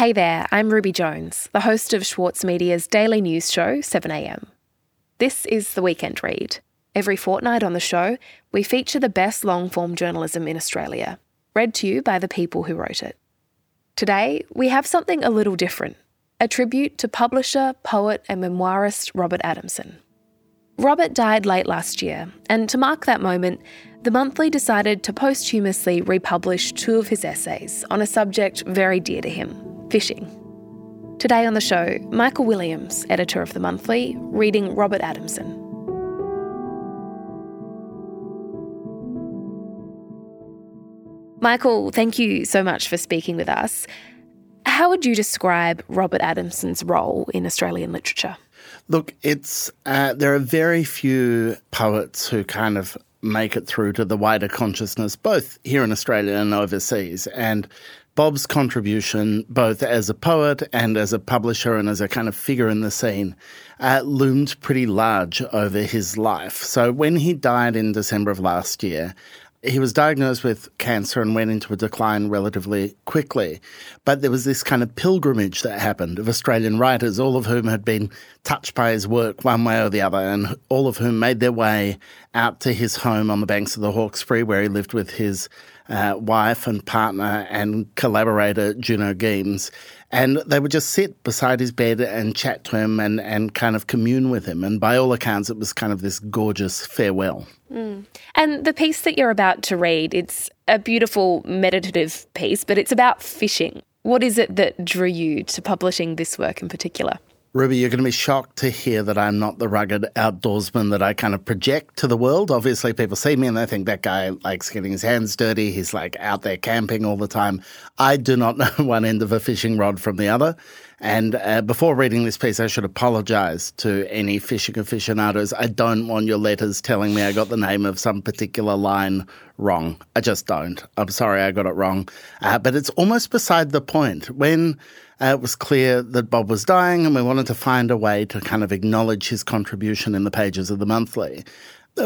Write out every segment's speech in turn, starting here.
Hey there, I'm Ruby Jones, the host of Schwartz Media's daily news show, 7am. This is the Weekend Read. Every fortnight on the show, we feature the best long form journalism in Australia, read to you by the people who wrote it. Today, we have something a little different a tribute to publisher, poet, and memoirist Robert Adamson. Robert died late last year, and to mark that moment, the monthly decided to posthumously republish two of his essays on a subject very dear to him fishing. Today on the show, Michael Williams, editor of the monthly, reading Robert Adamson. Michael, thank you so much for speaking with us. How would you describe Robert Adamson's role in Australian literature? Look, it's uh, there are very few poets who kind of make it through to the wider consciousness, both here in Australia and overseas. And Bob's contribution, both as a poet and as a publisher and as a kind of figure in the scene, uh, loomed pretty large over his life. So when he died in December of last year, he was diagnosed with cancer and went into a decline relatively quickly. But there was this kind of pilgrimage that happened of Australian writers, all of whom had been touched by his work one way or the other, and all of whom made their way out to his home on the banks of the Hawkesbury, where he lived with his uh, wife and partner and collaborator, Juno Gemes. And they would just sit beside his bed and chat to him and, and kind of commune with him. And by all accounts, it was kind of this gorgeous farewell. Mm. And the piece that you're about to read, it's a beautiful meditative piece, but it's about fishing. What is it that drew you to publishing this work in particular? Ruby, you're going to be shocked to hear that I'm not the rugged outdoorsman that I kind of project to the world. Obviously, people see me and they think that guy likes getting his hands dirty. He's like out there camping all the time. I do not know one end of a fishing rod from the other. And uh, before reading this piece, I should apologize to any fishing aficionados. I don't want your letters telling me I got the name of some particular line wrong. I just don't. I'm sorry I got it wrong. Uh, but it's almost beside the point. When uh, it was clear that Bob was dying and we wanted to find a way to kind of acknowledge his contribution in the pages of the monthly,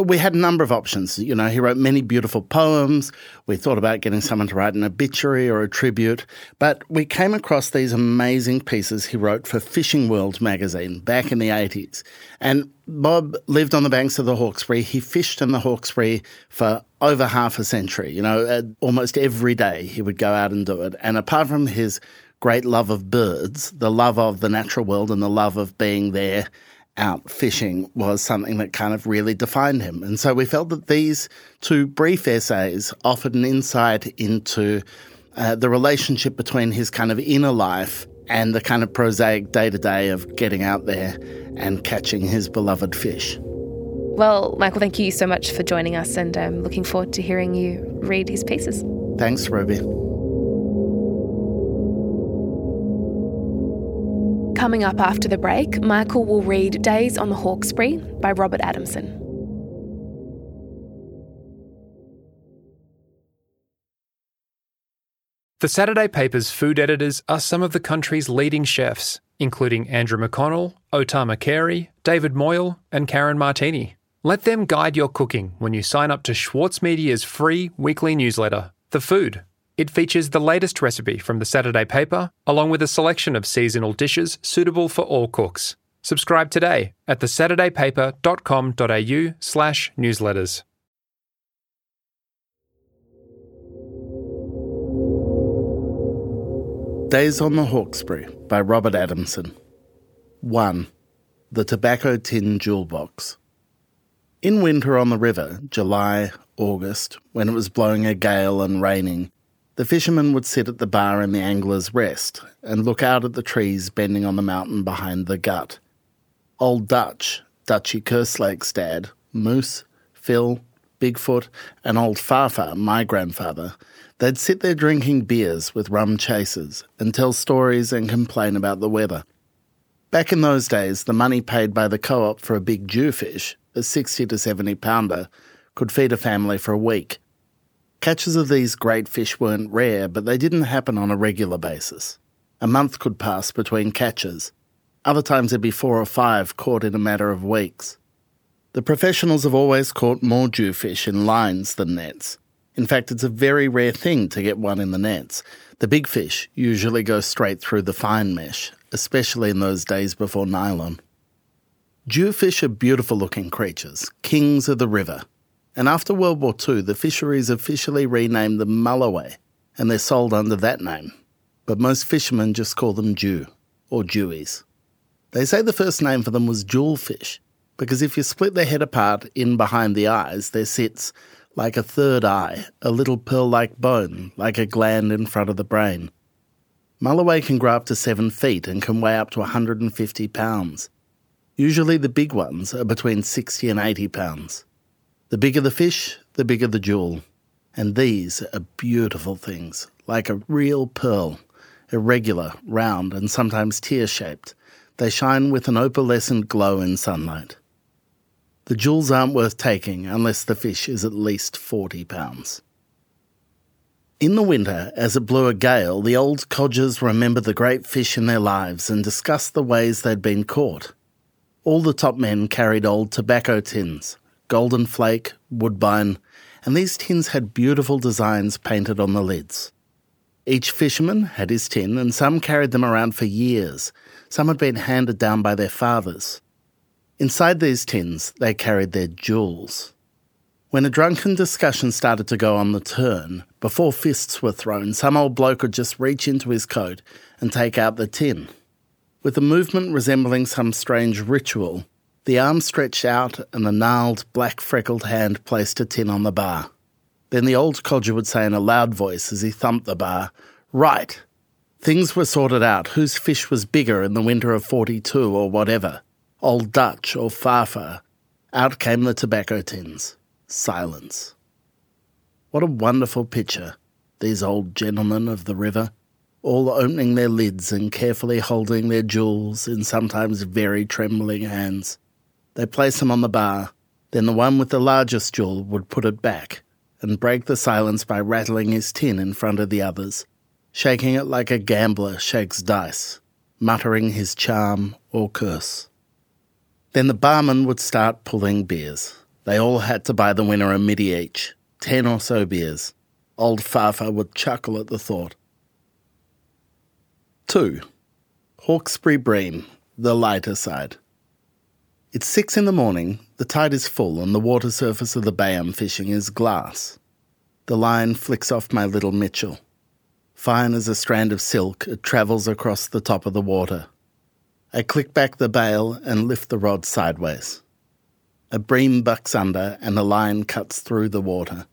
we had a number of options. You know, he wrote many beautiful poems. We thought about getting someone to write an obituary or a tribute, but we came across these amazing pieces he wrote for Fishing World magazine back in the 80s. And Bob lived on the banks of the Hawkesbury. He fished in the Hawkesbury for over half a century. You know, uh, almost every day he would go out and do it. And apart from his great love of birds, the love of the natural world, and the love of being there out fishing was something that kind of really defined him. And so we felt that these two brief essays offered an insight into uh, the relationship between his kind of inner life and the kind of prosaic day to day of getting out there and catching his beloved fish. Well, Michael, thank you so much for joining us, and I'm looking forward to hearing you read his pieces. Thanks, Ruby. Coming up after the break, Michael will read Days on the Hawkesbury by Robert Adamson. The Saturday paper's food editors are some of the country's leading chefs, including Andrew McConnell, Otama Carey, David Moyle, and Karen Martini. Let them guide your cooking when you sign up to Schwartz Media's free weekly newsletter, The Food. It features the latest recipe from the Saturday paper, along with a selection of seasonal dishes suitable for all cooks. Subscribe today at thesaturdaypaper.com.au slash newsletters. Days on the Hawkesbury by Robert Adamson. 1. The Tobacco Tin Jewel Box. In winter on the river, July, August, when it was blowing a gale and raining, the fishermen would sit at the bar in the Angler's Rest and look out at the trees bending on the mountain behind the gut. Old Dutch, Dutchy Kerslake's dad, Moose, Phil, Bigfoot, and old Farfar, my grandfather, they'd sit there drinking beers with rum chasers and tell stories and complain about the weather. Back in those days, the money paid by the co op for a big jewfish, a 60 to 70 pounder, could feed a family for a week. Catches of these great fish weren't rare, but they didn't happen on a regular basis. A month could pass between catches. Other times there'd be four or five caught in a matter of weeks. The professionals have always caught more jewfish in lines than nets. In fact, it's a very rare thing to get one in the nets. The big fish usually go straight through the fine mesh, especially in those days before nylon. Jewfish are beautiful looking creatures, kings of the river. And after World War II, the fisheries officially renamed them mulloway, and they're sold under that name. But most fishermen just call them Jew, or Jewies. They say the first name for them was jewelfish, because if you split their head apart in behind the eyes, there sits, like a third eye, a little pearl like bone, like a gland in front of the brain. Mulloway can grow up to seven feet and can weigh up to 150 pounds. Usually the big ones are between 60 and 80 pounds. The bigger the fish, the bigger the jewel. And these are beautiful things, like a real pearl, irregular, round, and sometimes tear shaped. They shine with an opalescent glow in sunlight. The jewels aren't worth taking unless the fish is at least 40 pounds. In the winter, as it blew a gale, the old codgers remembered the great fish in their lives and discussed the ways they'd been caught. All the top men carried old tobacco tins, golden flake, woodbine, and these tins had beautiful designs painted on the lids. Each fisherman had his tin, and some carried them around for years. Some had been handed down by their fathers. Inside these tins, they carried their jewels. When a drunken discussion started to go on the turn, before fists were thrown, some old bloke would just reach into his coat and take out the tin. With a movement resembling some strange ritual, the arm stretched out and the gnarled, black freckled hand placed a tin on the bar. Then the old codger would say in a loud voice as he thumped the bar, Right! Things were sorted out whose fish was bigger in the winter of 42 or whatever. Old Dutch or Farfar. Out came the tobacco tins. Silence. What a wonderful picture, these old gentlemen of the river, all opening their lids and carefully holding their jewels in sometimes very trembling hands. They place them on the bar, then the one with the largest jewel would put it back and break the silence by rattling his tin in front of the others, shaking it like a gambler shakes dice, muttering his charm or curse. Then the barman would start pulling beers. They all had to buy the winner a middy each, ten or so beers. Old Farfar would chuckle at the thought. 2. Hawkesbury Bream, the lighter side. It's six in the morning, the tide is full, and the water surface of the bay I'm fishing is glass. The line flicks off my little Mitchell. Fine as a strand of silk, it travels across the top of the water. I click back the bail and lift the rod sideways. A bream bucks under and the line cuts through the water.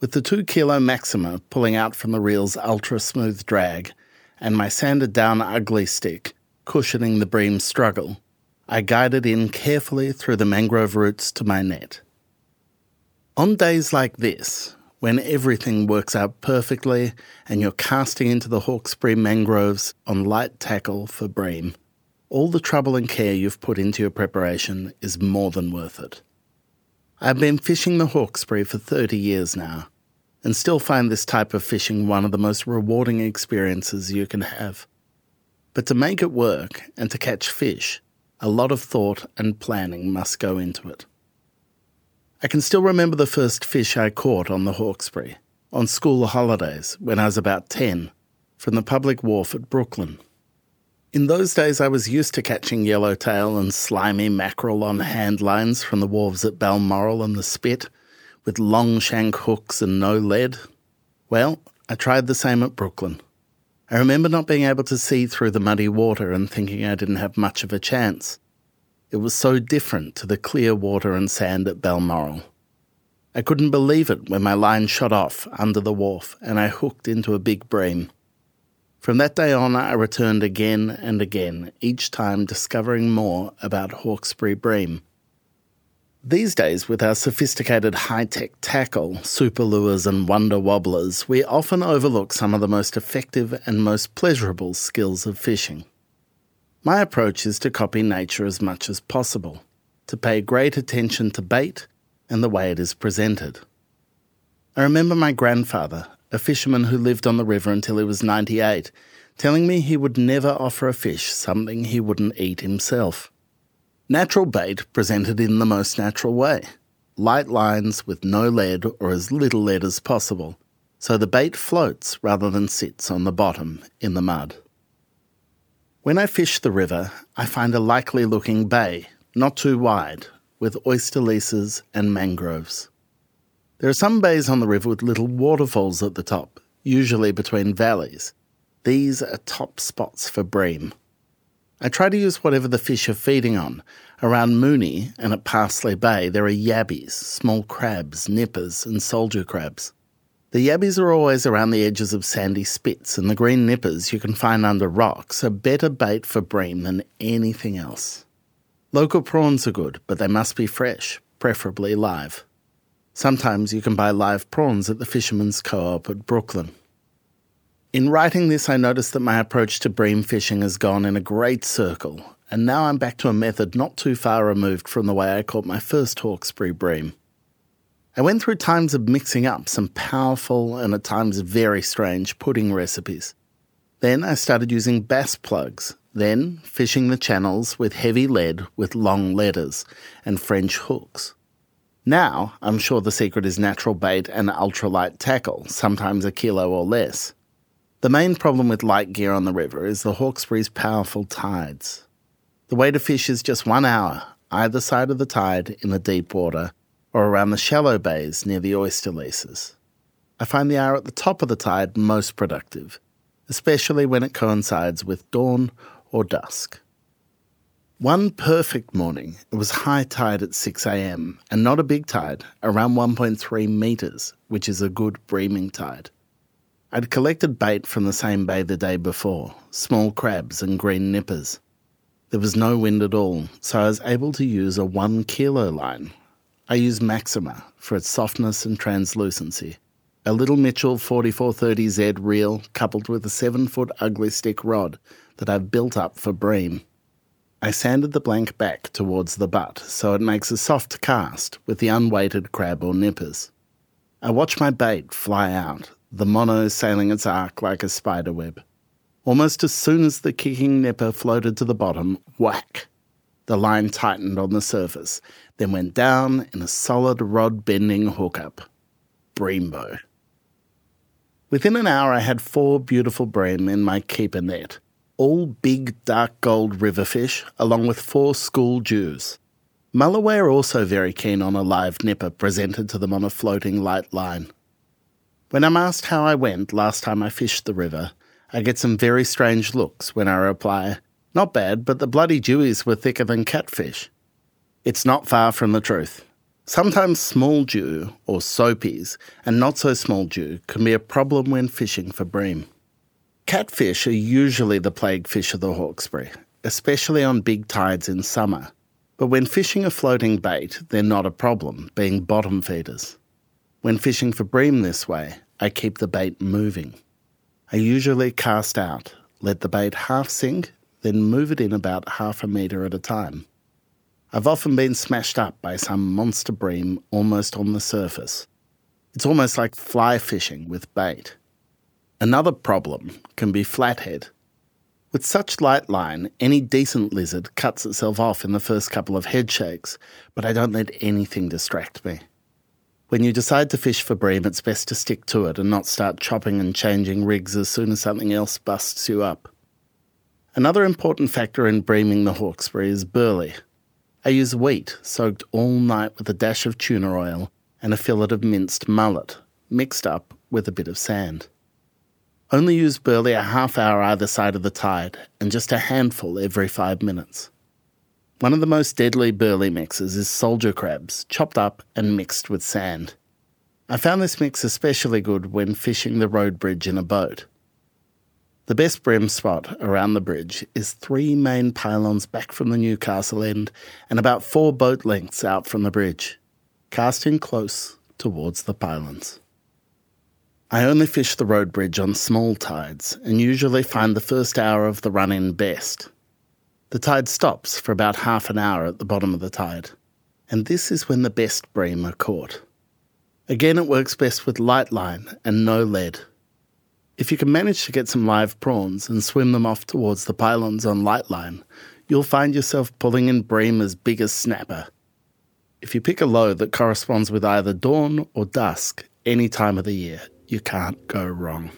With the 2 kilo Maxima pulling out from the reel's ultra smooth drag and my sanded down ugly stick cushioning the bream's struggle, I guided in carefully through the mangrove roots to my net. On days like this, when everything works out perfectly and you're casting into the Hawkesbury mangroves on light tackle for bream, all the trouble and care you've put into your preparation is more than worth it. I've been fishing the Hawkesbury for 30 years now, and still find this type of fishing one of the most rewarding experiences you can have. But to make it work and to catch fish, a lot of thought and planning must go into it. I can still remember the first fish I caught on the Hawkesbury, on school holidays when I was about 10, from the public wharf at Brooklyn. In those days, I was used to catching yellowtail and slimy mackerel on hand lines from the wharves at Balmoral and the Spit, with long shank hooks and no lead. Well, I tried the same at Brooklyn. I remember not being able to see through the muddy water and thinking I didn't have much of a chance. It was so different to the clear water and sand at Balmoral. I couldn't believe it when my line shot off under the wharf and I hooked into a big bream. From that day on, I returned again and again, each time discovering more about Hawkesbury bream. These days, with our sophisticated high tech tackle, super lures, and wonder wobblers, we often overlook some of the most effective and most pleasurable skills of fishing. My approach is to copy nature as much as possible, to pay great attention to bait and the way it is presented. I remember my grandfather, a fisherman who lived on the river until he was 98, telling me he would never offer a fish something he wouldn't eat himself. Natural bait presented in the most natural way. light lines with no lead or as little lead as possible, so the bait floats rather than sits on the bottom in the mud. When I fish the river, I find a likely looking bay, not too wide, with oyster leases and mangroves. There are some bays on the river with little waterfalls at the top, usually between valleys. These are top spots for bream. I try to use whatever the fish are feeding on. Around Moonee and at Parsley Bay, there are yabbies, small crabs, nippers, and soldier crabs. The yabbies are always around the edges of sandy spits, and the green nippers you can find under rocks are better bait for bream than anything else. Local prawns are good, but they must be fresh, preferably live. Sometimes you can buy live prawns at the Fisherman's Co op at Brooklyn. In writing this, I noticed that my approach to bream fishing has gone in a great circle, and now I'm back to a method not too far removed from the way I caught my first Hawkesbury bream. I went through times of mixing up some powerful and at times very strange pudding recipes. Then I started using bass plugs, then fishing the channels with heavy lead with long leaders and French hooks. Now, I'm sure the secret is natural bait and ultralight tackle, sometimes a kilo or less. The main problem with light gear on the river is the Hawkesbury's powerful tides. The way to fish is just one hour, either side of the tide in the deep water or around the shallow bays near the oyster leases. I find the hour at the top of the tide most productive, especially when it coincides with dawn or dusk. One perfect morning, it was high tide at 6am and not a big tide, around 1.3 metres, which is a good breaming tide. I'd collected bait from the same bay the day before small crabs and green nippers. There was no wind at all, so I was able to use a one kilo line. I use Maxima for its softness and translucency. A little Mitchell 4430Z reel coupled with a 7 foot ugly stick rod that I've built up for bream. I sanded the blank back towards the butt so it makes a soft cast with the unweighted crab or nippers. I watch my bait fly out, the mono sailing its arc like a spider web. Almost as soon as the kicking nipper floated to the bottom, whack! The line tightened on the surface, then went down in a solid rod bending hookup. Breambo. Within an hour, I had four beautiful bream in my keeper net, all big dark gold river fish, along with four school jews. Mulloway also very keen on a live nipper presented to them on a floating light line. When I'm asked how I went last time I fished the river, I get some very strange looks when I reply, Not bad, but the bloody jewies were thicker than catfish. It's not far from the truth. Sometimes small jew, or soapies, and not so small jew can be a problem when fishing for bream. Catfish are usually the plague fish of the Hawkesbury, especially on big tides in summer. But when fishing a floating bait, they're not a problem, being bottom feeders. When fishing for bream this way, I keep the bait moving. I usually cast out, let the bait half sink, then move it in about half a metre at a time. I've often been smashed up by some monster bream almost on the surface. It's almost like fly fishing with bait. Another problem can be flathead. With such light line, any decent lizard cuts itself off in the first couple of head shakes, but I don't let anything distract me. When you decide to fish for bream, it's best to stick to it and not start chopping and changing rigs as soon as something else busts you up. Another important factor in breaming the Hawkesbury is burley. I use wheat soaked all night with a dash of tuna oil and a fillet of minced mullet, mixed up with a bit of sand. Only use burley a half hour either side of the tide and just a handful every five minutes. One of the most deadly burley mixes is soldier crabs, chopped up and mixed with sand. I found this mix especially good when fishing the road bridge in a boat. The best bream spot around the bridge is three main pylons back from the Newcastle end and about four boat lengths out from the bridge, casting close towards the pylons. I only fish the road bridge on small tides and usually find the first hour of the run in best. The tide stops for about half an hour at the bottom of the tide, and this is when the best bream are caught. Again, it works best with light line and no lead. If you can manage to get some live prawns and swim them off towards the pylons on light line, you'll find yourself pulling in bream as big as snapper. If you pick a low that corresponds with either dawn or dusk any time of the year, you can't go wrong.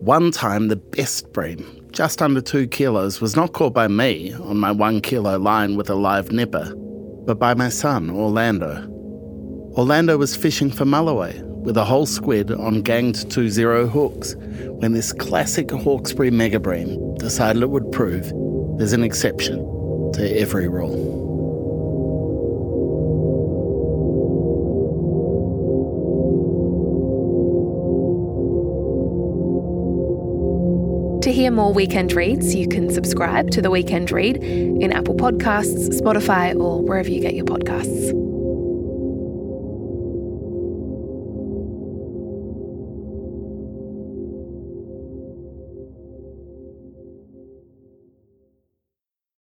One time, the best bream, just under two kilos, was not caught by me on my one kilo line with a live nipper, but by my son, Orlando. Orlando was fishing for mulloway with a whole squid on ganged 2-0 hooks when this classic Hawkesbury megabream decided it would prove there's an exception to every rule. Hear more weekend reads, you can subscribe to The Weekend Read in Apple Podcasts, Spotify, or wherever you get your podcasts.